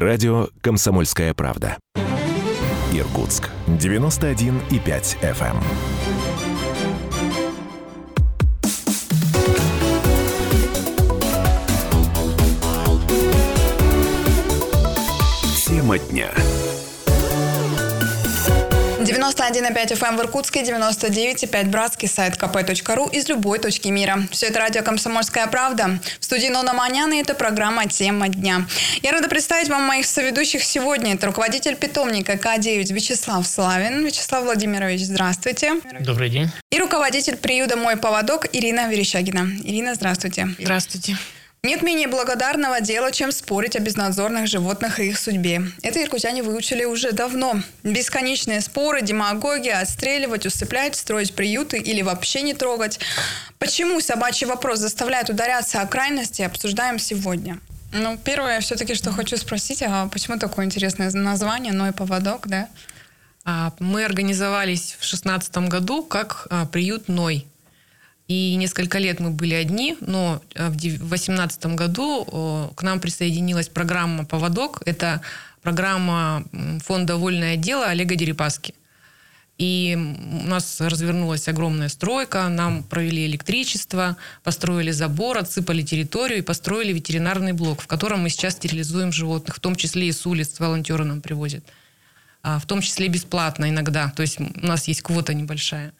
Радио «Комсомольская правда». Иркутск. 91,5 FM. Тема дня. 91,5 FM в Иркутске, 99,5 Братский, сайт kp.ру из любой точки мира. Все это радио «Комсомольская правда». В студии Нона Маняна и это программа «Тема дня». Я рада представить вам моих соведущих сегодня. Это руководитель питомника К9 Вячеслав Славин. Вячеслав Владимирович, здравствуйте. Добрый день. И руководитель приюта «Мой поводок» Ирина Верещагина. Ирина, здравствуйте. Здравствуйте. Нет менее благодарного дела, чем спорить о безнадзорных животных и их судьбе. Это иркутяне выучили уже давно. Бесконечные споры, демагогия, отстреливать, усыплять, строить приюты или вообще не трогать. Почему собачий вопрос заставляет ударяться о крайности, обсуждаем сегодня. Ну, первое, все-таки, что хочу спросить, а почему такое интересное название «Ной поводок», да? А, мы организовались в 2016 году как а, приют «Ной». И несколько лет мы были одни, но э, в 2018 году к нам присоединилась программа «Поводок». Это программа фонда «Вольное дело» Олега Дерипаски. И у нас развернулась огромная стройка, нам провели электричество, построили забор, отсыпали территорию и построили ветеринарный блок, в котором мы сейчас стерилизуем животных, в том числе и с улиц волонтеры нам привозят. А, в том числе бесплатно иногда, то есть у нас есть квота небольшая.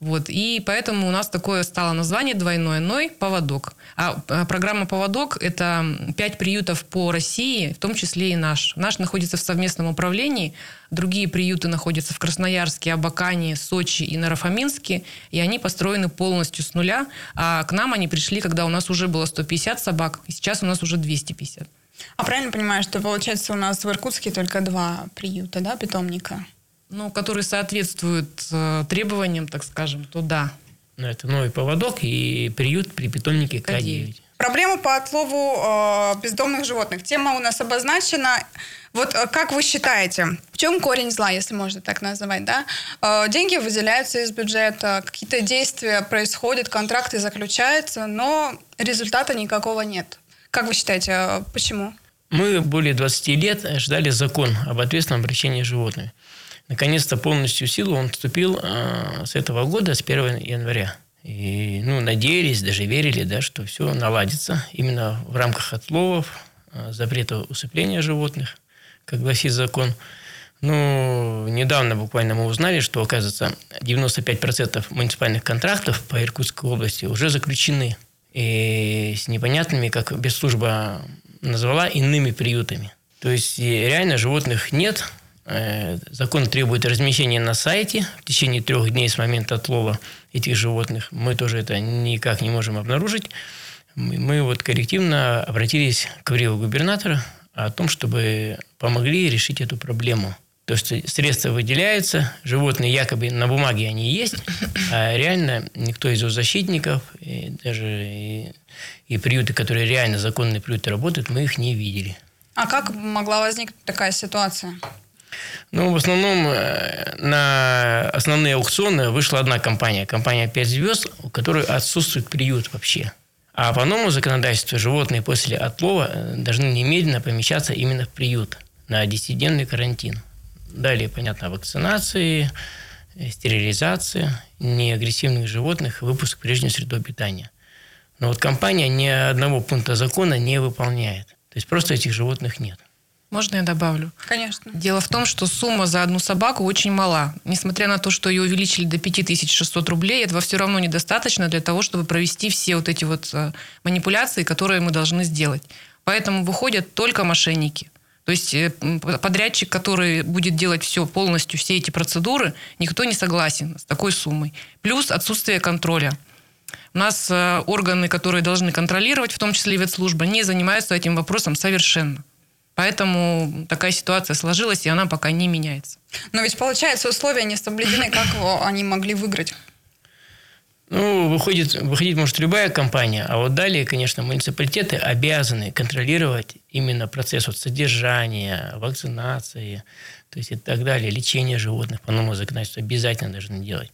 Вот. И поэтому у нас такое стало название двойное «Ной поводок». А, а программа «Поводок» — это пять приютов по России, в том числе и наш. Наш находится в совместном управлении. Другие приюты находятся в Красноярске, Абакане, Сочи и Нарафаминске. И они построены полностью с нуля. А к нам они пришли, когда у нас уже было 150 собак. И сейчас у нас уже 250. А правильно понимаю, что получается у нас в Иркутске только два приюта, да, питомника? Ну, который соответствует э, требованиям, так скажем, то да. Ну, это новый поводок и приют при питомнике К9. Проблема по отлову э, бездомных животных. Тема у нас обозначена. Вот э, как вы считаете, в чем корень зла, если можно так называть, да? Э, деньги выделяются из бюджета, какие-то действия происходят, контракты заключаются, но результата никакого нет. Как вы считаете, э, почему? Мы более 20 лет ждали закон об ответственном обращении животных наконец-то полностью в силу он вступил э, с этого года, с 1 января. И ну, надеялись, даже верили, да, что все наладится именно в рамках отловов, э, запрета усыпления животных, как гласит закон. Ну, недавно буквально мы узнали, что, оказывается, 95% муниципальных контрактов по Иркутской области уже заключены. И с непонятными, как бесслужба назвала, иными приютами. То есть реально животных нет, закон требует размещения на сайте в течение трех дней с момента отлова этих животных. Мы тоже это никак не можем обнаружить. Мы вот коллективно обратились к вриву губернатора о том, чтобы помогли решить эту проблему. То есть средства выделяются, животные якобы на бумаге они есть, а реально никто из защитников, и даже и, и приюты, которые реально законные приюты работают, мы их не видели. А как могла возникнуть такая ситуация? Ну, в основном э, на основные аукционы вышла одна компания, компания «Пять звезд», у которой отсутствует приют вообще. А по новому законодательству животные после отлова э, должны немедленно помещаться именно в приют на 10-дневный карантин. Далее, понятно, вакцинации, э, стерилизация неагрессивных животных, выпуск в прежнюю среду питания. Но вот компания ни одного пункта закона не выполняет. То есть просто этих животных нет. Можно я добавлю? Конечно. Дело в том, что сумма за одну собаку очень мала. Несмотря на то, что ее увеличили до 5600 рублей, этого все равно недостаточно для того, чтобы провести все вот эти вот э, манипуляции, которые мы должны сделать. Поэтому выходят только мошенники. То есть э, подрядчик, который будет делать все полностью, все эти процедуры, никто не согласен с такой суммой. Плюс отсутствие контроля. У нас э, органы, которые должны контролировать, в том числе и ветслужба, не занимаются этим вопросом совершенно. Поэтому такая ситуация сложилась, и она пока не меняется. Но ведь, получается, условия не соблюдены. Как они могли выиграть? Ну, выходит, выходить может любая компания, а вот далее, конечно, муниципалитеты обязаны контролировать именно процесс вот содержания, вакцинации, то есть и так далее, лечения животных по новому законодательству обязательно должны делать.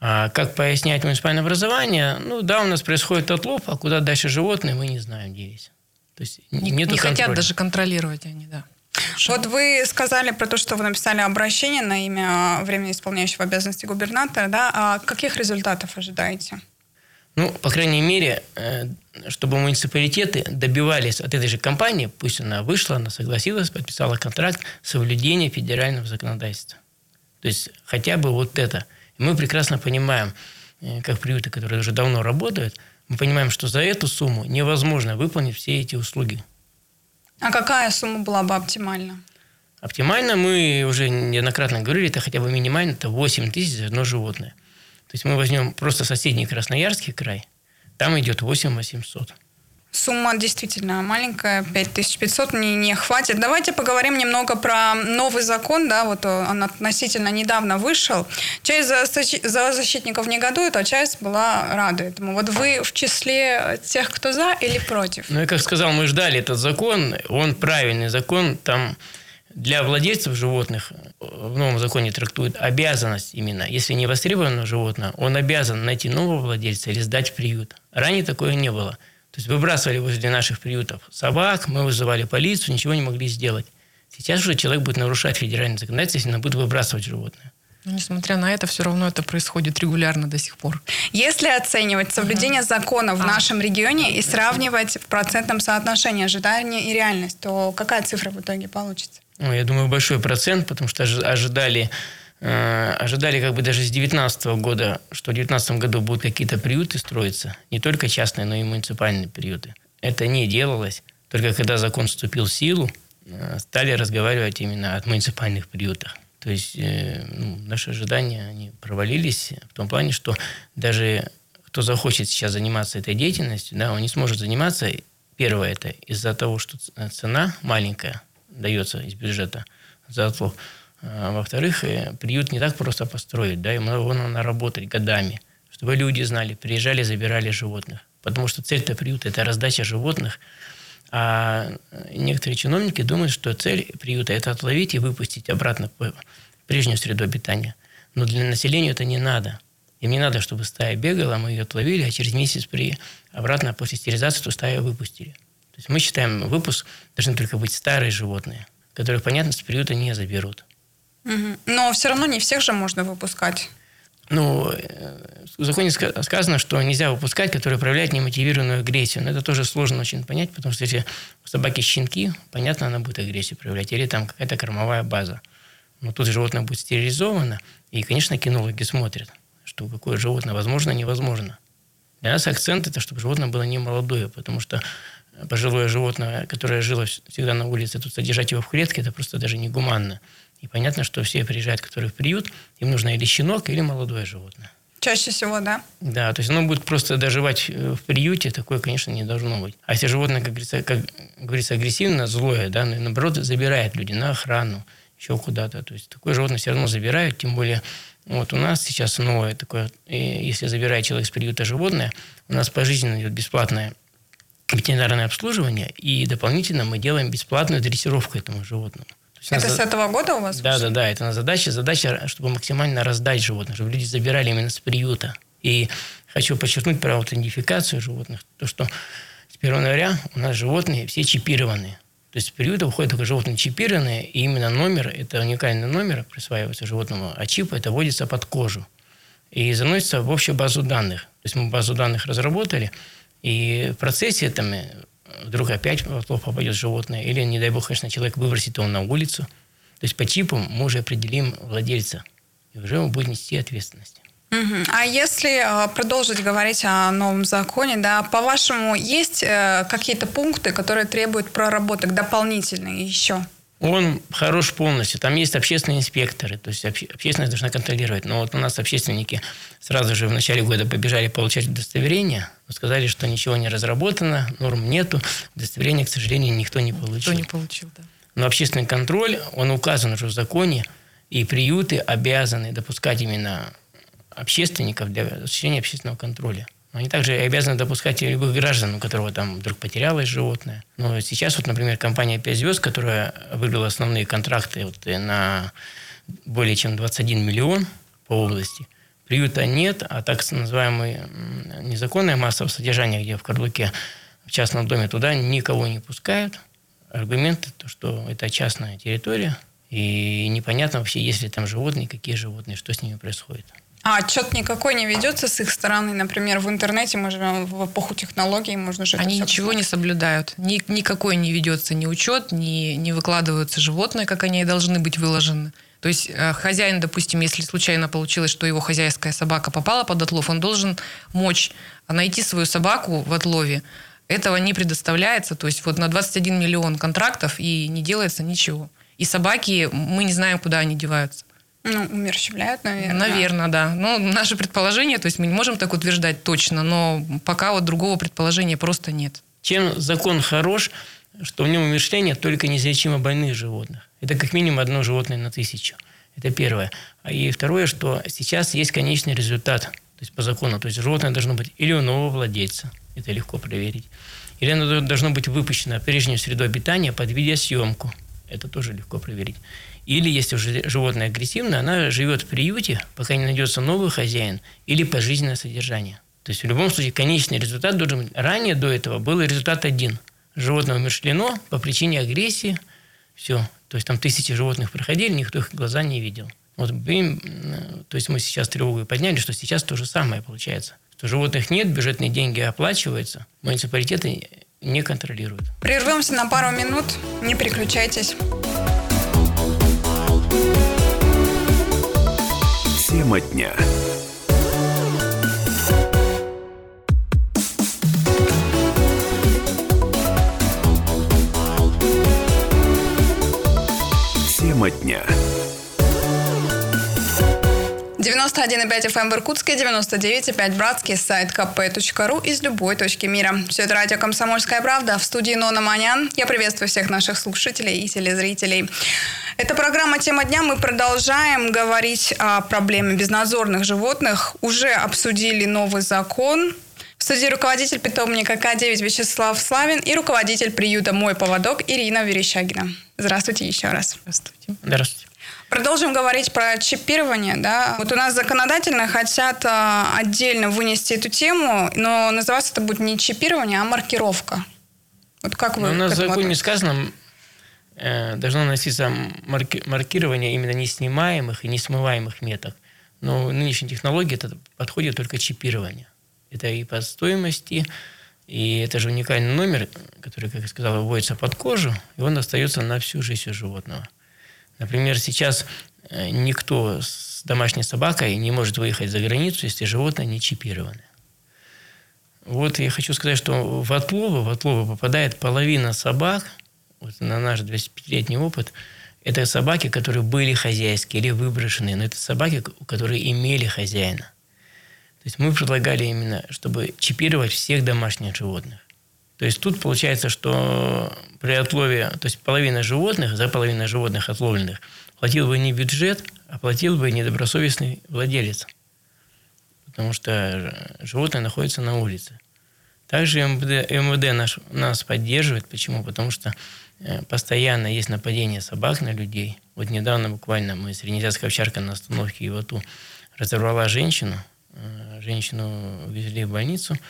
А как пояснять муниципальное образование? Ну да, у нас происходит отлов, а куда дальше животные, мы не знаем, где есть. То есть не, нету не хотят даже контролировать они, да. хорошо. Вот вы сказали про то, что вы написали обращение на имя временно исполняющего обязанности губернатора, да? А каких результатов ожидаете? Ну, по крайней мере, э, чтобы муниципалитеты добивались от этой же компании, пусть она вышла, она согласилась, подписала контракт, соблюдения федерального законодательства. То есть хотя бы вот это. И мы прекрасно понимаем, э, как приюты, которые уже давно работают, мы понимаем, что за эту сумму невозможно выполнить все эти услуги. А какая сумма была бы оптимальна? Оптимально мы уже неоднократно говорили, это хотя бы минимально, это 8 тысяч за одно животное. То есть мы возьмем просто соседний Красноярский край, там идет 8 800. Сумма действительно маленькая, 5500 не, не хватит. Давайте поговорим немного про новый закон, да, вот он относительно недавно вышел. Часть защитников негодует, а часть была рада этому. Вот вы в числе тех, кто за или против? Ну, я как сказал, мы ждали этот закон, он правильный закон, там для владельцев животных в новом законе трактует обязанность именно. Если не востребовано животное, он обязан найти нового владельца или сдать в приют. Ранее такое не было – то есть выбрасывали возле наших приютов собак, мы вызывали полицию, ничего не могли сделать. Сейчас уже человек будет нарушать федеральное законодательство, если он будет выбрасывать животное. Но, несмотря на это, все равно это происходит регулярно до сих пор. Если оценивать соблюдение закона в а. нашем регионе и сравнивать в процентном соотношении ожидания и реальность, то какая цифра в итоге получится? Ну, я думаю, большой процент, потому что ожидали ожидали как бы даже с 2019 года, что в 2019 году будут какие-то приюты строиться, не только частные, но и муниципальные приюты. Это не делалось. Только когда закон вступил в силу, э, стали разговаривать именно о муниципальных приютах. То есть э, ну, наши ожидания они провалились в том плане, что даже кто захочет сейчас заниматься этой деятельностью, да, он не сможет заниматься. Первое это из-за того, что цена маленькая дается из бюджета за отлов. А, во-вторых, э, приют не так просто построить, да, ему надо работать годами, чтобы люди знали, приезжали, забирали животных. Потому что цель-то приюта – это раздача животных, а некоторые чиновники думают, что цель приюта – это отловить и выпустить обратно в прежнюю среду обитания. Но для населения это не надо. Им не надо, чтобы стая бегала, мы ее отловили, а через месяц при обратно после стерилизации эту стаю выпустили. То есть мы считаем, выпуск должны только быть старые животные, которых, понятно, с приюта не заберут. Но все равно не всех же можно выпускать. Ну, э, в законе сказано, что нельзя выпускать, которые проявляют немотивированную агрессию. Но это тоже сложно очень понять, потому что если у собаки щенки, понятно, она будет агрессию проявлять. Или там какая-то кормовая база. Но тут животное будет стерилизовано, и, конечно, кинологи смотрят, что какое животное возможно, невозможно. Для нас акцент это, чтобы животное было не молодое, потому что пожилое животное, которое жило всегда на улице, тут содержать его в клетке, это просто даже негуманно. И понятно, что все приезжают, которые в приют, им нужно или щенок, или молодое животное. Чаще всего, да? Да, то есть оно будет просто доживать э, в приюте, такое, конечно, не должно быть. А если животное, как говорится, как говорится агрессивно, злое, да, наоборот, забирает люди на охрану, еще куда-то. То есть такое животное все равно забирают, тем более вот у нас сейчас новое такое, если забирает человек с приюта животное, у нас пожизненно идет бесплатное ветеринарное обслуживание, и дополнительно мы делаем бесплатную дрессировку этому животному. Это с этого года у вас? Да, да, да. Это на задача. Задача, чтобы максимально раздать животных, чтобы люди забирали именно с приюта. И хочу подчеркнуть про аутентификацию животных. То, что с 1 января у нас животные все чипированные. То есть в приюта выходят только животные чипированные, и именно номер, это уникальный номер, присваивается животному, а чип это вводится под кожу и заносится в общую базу данных. То есть мы базу данных разработали, и в процессе там, вдруг опять отлов попадет животное, или, не дай бог, конечно, человек выбросит его на улицу. То есть по чипу мы уже определим владельца, и уже он будет нести ответственность. А если э, продолжить говорить о новом законе, да, по-вашему, есть э, какие-то пункты, которые требуют проработок дополнительные еще? Он хорош полностью. Там есть общественные инспекторы, то есть общественность должна контролировать. Но вот у нас общественники сразу же в начале года побежали получать удостоверение, сказали, что ничего не разработано, норм нету, удостоверение, к сожалению, никто не получил. Никто не получил, да. Но общественный контроль, он указан уже в законе, и приюты обязаны допускать именно общественников для осуществления общественного контроля. Они также обязаны допускать любых граждан, у которого там вдруг потерялось животное. Но сейчас, вот, например, компания «Пять звезд», которая выиграла основные контракты вот на более чем 21 миллион по области, приюта нет, а так называемое незаконное массовое содержание, где в Карлуке в частном доме туда никого не пускают, аргумент, то, что это частная территория, и непонятно вообще, есть ли там животные, какие животные, что с ними происходит. А отчет никакой не ведется с их стороны? Например, в интернете мы живем в эпоху технологий, можно же... Они ничего не соблюдают. Ни, никакой не ведется ни учет, ни, не выкладываются животные, как они и должны быть выложены. То есть э, хозяин, допустим, если случайно получилось, что его хозяйская собака попала под отлов, он должен мочь найти свою собаку в отлове. Этого не предоставляется. То есть вот на 21 миллион контрактов и не делается ничего. И собаки, мы не знаем, куда они деваются. Ну, умерщвляют, наверное. Наверное, да. Ну, наше предположение, то есть мы не можем так утверждать точно, но пока вот другого предположения просто нет. Чем закон хорош, что в нем умерщвление только неизлечимо больных животных. Это как минимум одно животное на тысячу. Это первое. А и второе, что сейчас есть конечный результат, то есть по закону. То есть животное должно быть или у нового владельца, это легко проверить, или оно должно быть выпущено в прежнюю среду обитания под видеосъемку, это тоже легко проверить. Или, если уже животное агрессивное, она живет в приюте, пока не найдется новый хозяин, или пожизненное содержание. То есть в любом случае конечный результат должен быть. Ранее до этого был результат один. Животное умершлено по причине агрессии. Все. То есть там тысячи животных проходили, никто их глаза не видел. Вот, то есть мы сейчас тревогу подняли, что сейчас то же самое получается. Что животных нет, бюджетные деньги оплачиваются, муниципалитеты не контролируют. Прервемся на пару минут, не переключайтесь. Тема дня. Тема дня. 91,5 FM в Иркутске, 99,5 Братский, сайт kp.ru из любой точки мира. Все это радио «Комсомольская правда». В студии Нона Манян. Я приветствую всех наших слушателей и телезрителей. Это программа «Тема дня». Мы продолжаем говорить о проблеме безнадзорных животных. Уже обсудили новый закон, в студии руководитель питомника К9 Вячеслав Славин и руководитель приюта «Мой поводок» Ирина Верещагина. Здравствуйте еще раз. Здравствуйте. Здравствуйте. Продолжим говорить про чипирование. Да? Вот у нас законодательно хотят а, отдельно вынести эту тему, но называться это будет не чипирование, а маркировка. Вот как вы но У нас в законе сказано, э, должно носиться марки, маркирование именно неснимаемых и несмываемых меток. Но в нынешней технологии это подходит только чипирование. Это и по стоимости, и это же уникальный номер, который, как я сказал, вводится под кожу, и он остается на всю жизнь у животного. Например, сейчас э, никто с домашней собакой не может выехать за границу, если животное не чипировано. Вот я хочу сказать, что в отловы, в отловы попадает половина собак, вот на наш 25-летний опыт, это собаки, которые были хозяйские или выброшенные, но это собаки, которые имели хозяина. То есть мы предлагали именно, чтобы чипировать всех домашних животных. То есть тут получается, что при отлове, то есть половина животных, за половину животных отловленных, платил бы не бюджет, а платил бы недобросовестный владелец. Потому что животное находится на улице. Также МВД, МВД наш, нас поддерживает. Почему? Потому что э, постоянно есть нападение собак на людей. Вот недавно буквально мы среднеазиатская овчарка на остановке Ивату разорвала женщину. Э, женщину увезли в больницу –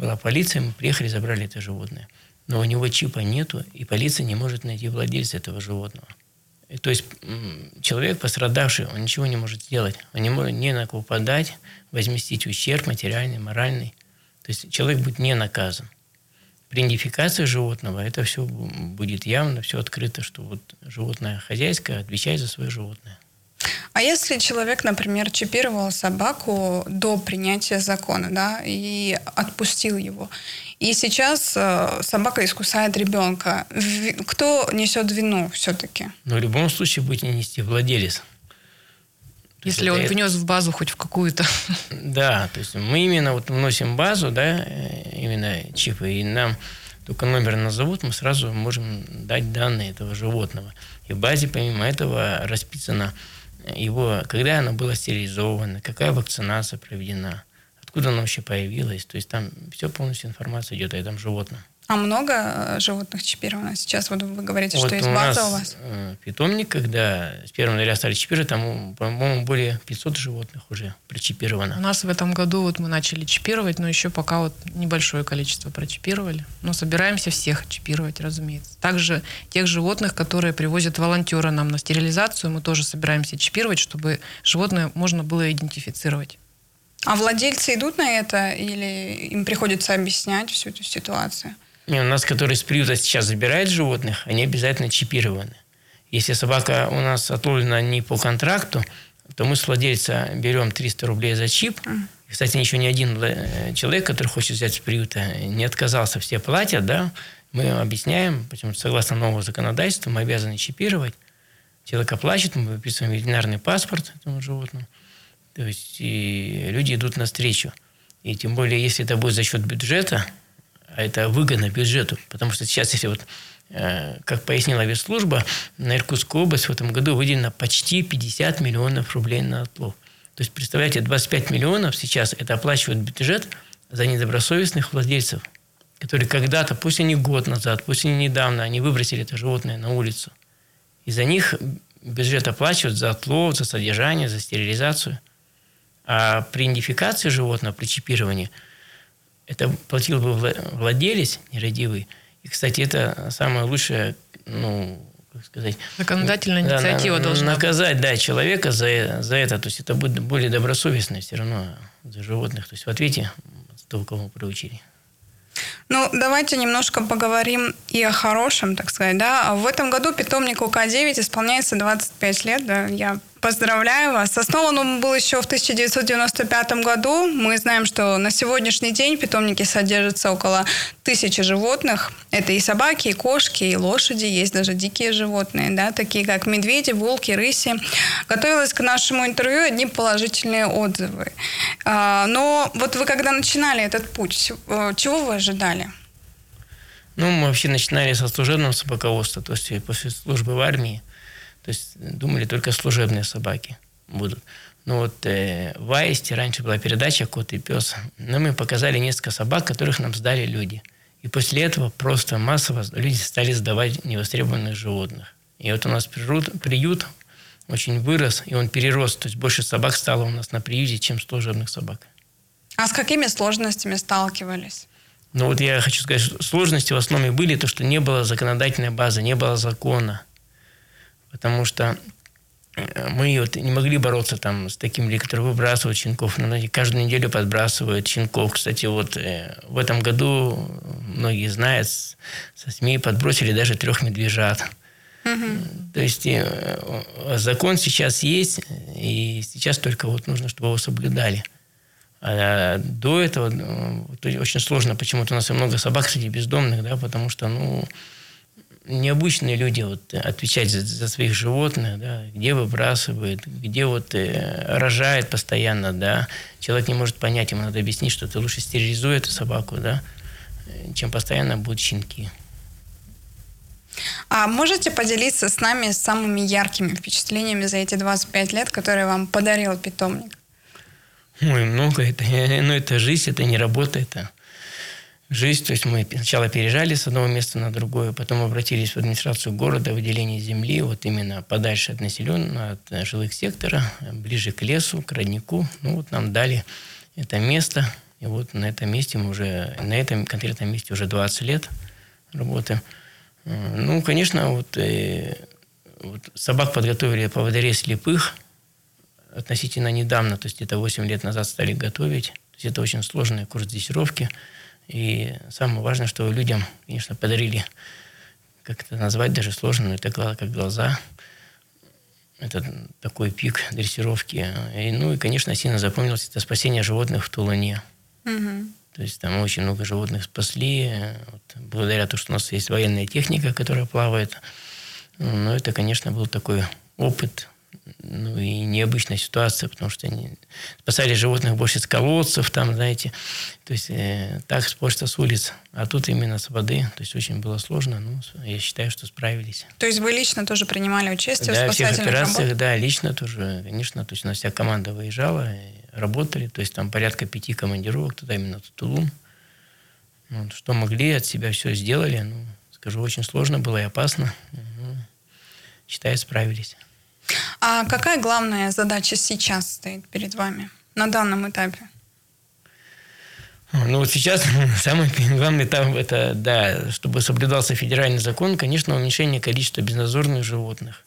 была полиция, мы приехали, забрали это животное. Но у него чипа нету, и полиция не может найти владельца этого животного. И, то есть человек пострадавший, он ничего не может сделать. Он не может ни на кого подать, возместить ущерб материальный, моральный. То есть человек будет не наказан. При идентификации животного это все будет явно, все открыто, что вот животное хозяйское отвечает за свое животное. А если человек, например, чипировал собаку до принятия закона, да, и отпустил его, и сейчас э, собака искусает ребенка, кто несет вину все-таки? Ну, в любом случае будет не нести владелец. Если он это... внес в базу хоть в какую-то. Да, то есть мы именно вот вносим базу, да, э, именно чипы, и нам только номер назовут, мы сразу можем дать данные этого животного. И в базе помимо этого расписано его, когда оно было стерилизовано, какая вакцинация проведена, откуда оно вообще появилось. То есть там все полностью информация идет о этом животном. А много э, животных чипировано сейчас? Вот вы говорите, Вот что есть у база нас у вас. э, питомник, когда с 1 января стали чипировать, там, по-моему, более 500 животных уже У причипировано. нас в этом году вот мы начали чипировать, но еще пока вот небольшое количество прочипировали. Но собираемся всех чипировать, разумеется. Также тех животных, которые привозят волонтеры нам на стерилизацию, мы тоже собираемся чипировать, чтобы животное можно было идентифицировать. А владельцы идут на это или им приходится объяснять всю эту ситуацию? У нас, которые с приюта сейчас забирают животных, они обязательно чипированы. Если собака у нас отловлена не по контракту, то мы с владельца берем 300 рублей за чип. Кстати, еще ни один вла- человек, который хочет взять с приюта, не отказался. Все платят, да. Мы объясняем, почему согласно новому законодательству мы обязаны чипировать. Человек оплачивает, мы выписываем ветеринарный паспорт этому животному. То есть и люди идут навстречу. И тем более, если это будет за счет бюджета, а это выгодно бюджету, потому что сейчас, если вот, э, как пояснила ветслужба, на Иркутскую область в этом году выделено почти 50 миллионов рублей на отлов. То есть, представляете, 25 миллионов сейчас это оплачивает бюджет за недобросовестных владельцев, которые когда-то, пусть они год назад, пусть они недавно, они выбросили это животное на улицу. И за них бюджет оплачивает за отлов, за содержание, за стерилизацию. А при идентификации животного, при чипировании, это платил бы вла- владелец нерадивый. И, кстати, это самая лучшая, ну, как сказать... Законодательная да, инициатива на- должна быть. Наказать, да, человека за, за это. То есть это будет более добросовестно все равно за животных. То есть в ответе того, кого мы приучили. Ну, давайте немножко поговорим и о хорошем, так сказать, да. В этом году питомнику К9 исполняется 25 лет, да. Я поздравляю вас. Основан он был еще в 1995 году. Мы знаем, что на сегодняшний день в питомнике содержится около тысячи животных. Это и собаки, и кошки, и лошади, есть даже дикие животные, да, такие как медведи, волки, рыси. Готовилась к нашему интервью одни положительные отзывы. А, Но вот вы когда начинали этот путь, чего вы ожидали? Ну, мы вообще начинали со служебного собаководства, то есть после службы в армии. То есть думали только служебные собаки будут. Ну вот э, в Аисте раньше была передача «Кот и пес». Но мы показали несколько собак, которых нам сдали люди. И после этого просто массово люди стали сдавать невостребованных животных. И вот у нас приют, приют очень вырос, и он перерос. То есть больше собак стало у нас на приюте, чем служебных собак. А с какими сложностями сталкивались? Ну вот я хочу сказать, что сложности в основном и были то, что не было законодательной базы, не было закона. Потому что э, мы вот не могли бороться там с такими людьми, которые выбрасывают щенков. Ну, знаете, каждую неделю подбрасывают щенков. Кстати, вот э, в этом году, многие знают, со СМИ подбросили даже трех медвежат. То есть э, закон сейчас есть, и сейчас только вот нужно, чтобы его соблюдали. А до этого вот очень сложно. Почему-то у нас и много собак среди бездомных, да, потому что, ну, необычные люди вот отвечать за, за своих животных, да, где выбрасывают, где вот э, рожает постоянно, да. Человек не может понять, ему надо объяснить, что ты лучше стерилизуй эту собаку, да, э, чем постоянно будут щенки. А можете поделиться с нами самыми яркими впечатлениями за эти 25 лет, которые вам подарил питомник? Ой, много. Это, ну, это жизнь, это не работа, это жизнь. То есть мы сначала переезжали с одного места на другое, потом обратились в администрацию города, выделение земли, вот именно подальше от населенного, от э, жилых сектора, ближе к лесу, к роднику. Ну, вот нам дали это место, и вот на этом месте мы уже, на этом конкретном месте уже 20 лет работаем. Э, Ну, конечно, вот, э, вот собак подготовили поводырей слепых, относительно недавно, то есть где-то 8 лет назад стали готовить. То есть это очень сложный курс дрессировки. И самое важное, что людям, конечно, подарили, как это назвать даже сложно, но это как глаза. Это такой пик дрессировки. И, ну и, конечно, сильно запомнилось это спасение животных в Тулуне. Мгм. То есть там очень много животных спасли. Вот, благодаря тому, что у нас есть военная техника, которая плавает. Но это, конечно, был такой опыт, ну и необычная ситуация, потому что они спасали животных больше с колодцев, там, знаете, то есть э, так просто с улиц, а тут именно с воды, то есть очень было сложно, но я считаю, что справились. То есть вы лично тоже принимали участие Да, в в всех спасательных операциях, работах? да, лично тоже, конечно, то есть у нас вся команда выезжала, работали, то есть там порядка пяти командировок туда именно в Тулум. Ну, что могли, от себя все сделали. Ну, скажу, очень сложно было и опасно. Ну, считаю, справились. А какая главная задача сейчас стоит перед вами на данном этапе? Ну вот сейчас самый главный этап это, да, чтобы соблюдался федеральный закон, конечно, уменьшение количества безнадзорных животных.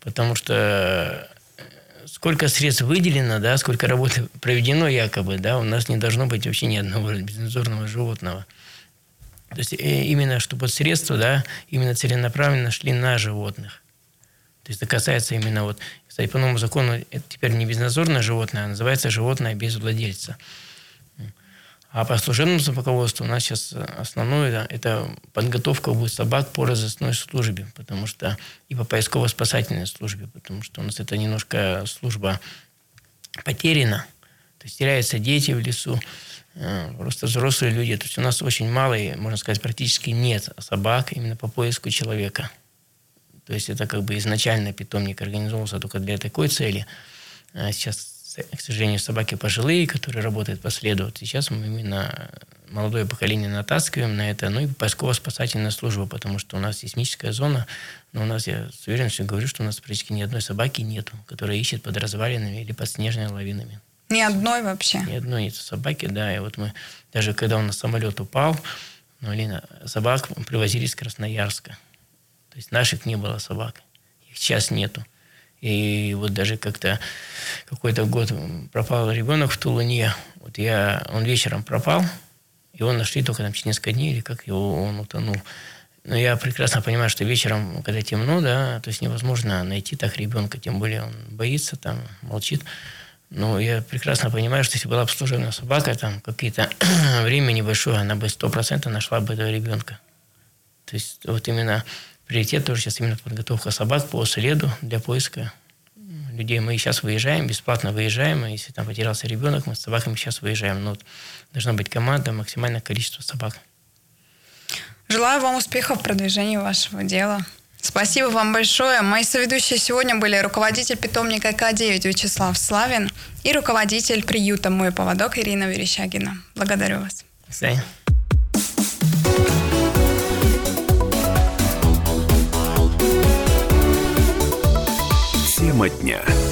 Потому что э, сколько средств выделено, да, сколько работы проведено якобы, да, у нас не должно быть вообще ни одного безнадзорного животного. То есть э, именно чтобы средства, да, именно целенаправленно шли на животных. То есть это касается именно вот, кстати, по новому закону это теперь не безнадзорное животное, а называется животное без владельца. А по служебному собаководству у нас сейчас основное это подготовка будет собак по разыскной службе, потому что и по поисково-спасательной службе, потому что у нас это немножко служба потеряна, то есть теряются дети в лесу, э, просто взрослые люди. То есть у нас очень мало, можно сказать, практически нет собак именно по поиску человека. То есть это как бы изначально питомник организовывался только для такой цели. А сейчас к сожалению, собаки пожилые, которые работают по следу. Вот сейчас мы именно молодое поколение натаскиваем на это, ну и поисково-спасательная служба, потому что у нас сейсмическая зона, но у нас, я с уверенностью говорю, что у нас практически ни одной собаки нету, которая ищет под развалинами или под снежными лавинами. Ни одной вообще? Ни одной нет собаки, да. И вот мы, даже когда у нас самолет упал, ну, Алина, собак привозили из Красноярска. То есть наших не было собак. Их сейчас нету. И вот даже как-то какой-то год пропал ребенок в Тулуне. Вот я, он вечером пропал, его нашли только там через несколько дней, или как его он утонул. Но я прекрасно понимаю, что вечером, когда темно, да, то есть невозможно найти так ребенка, тем более он боится, там, молчит. Но я прекрасно понимаю, что если была обслуженная собака, там, какие-то время небольшое, она бы сто процентов нашла бы этого ребенка. То есть вот именно приоритет тоже сейчас именно подготовка собак по следу для поиска людей. Мы сейчас выезжаем, бесплатно выезжаем, если там потерялся ребенок, мы с собаками сейчас выезжаем. Но вот должна быть команда, максимальное количество собак. Желаю вам успехов в продвижении вашего дела. Спасибо вам большое. Мои соведущие сегодня были руководитель питомника К9 Вячеслав Славин и руководитель приюта «Мой поводок» Ирина Верещагина. Благодарю вас. До свидания. Тема дня.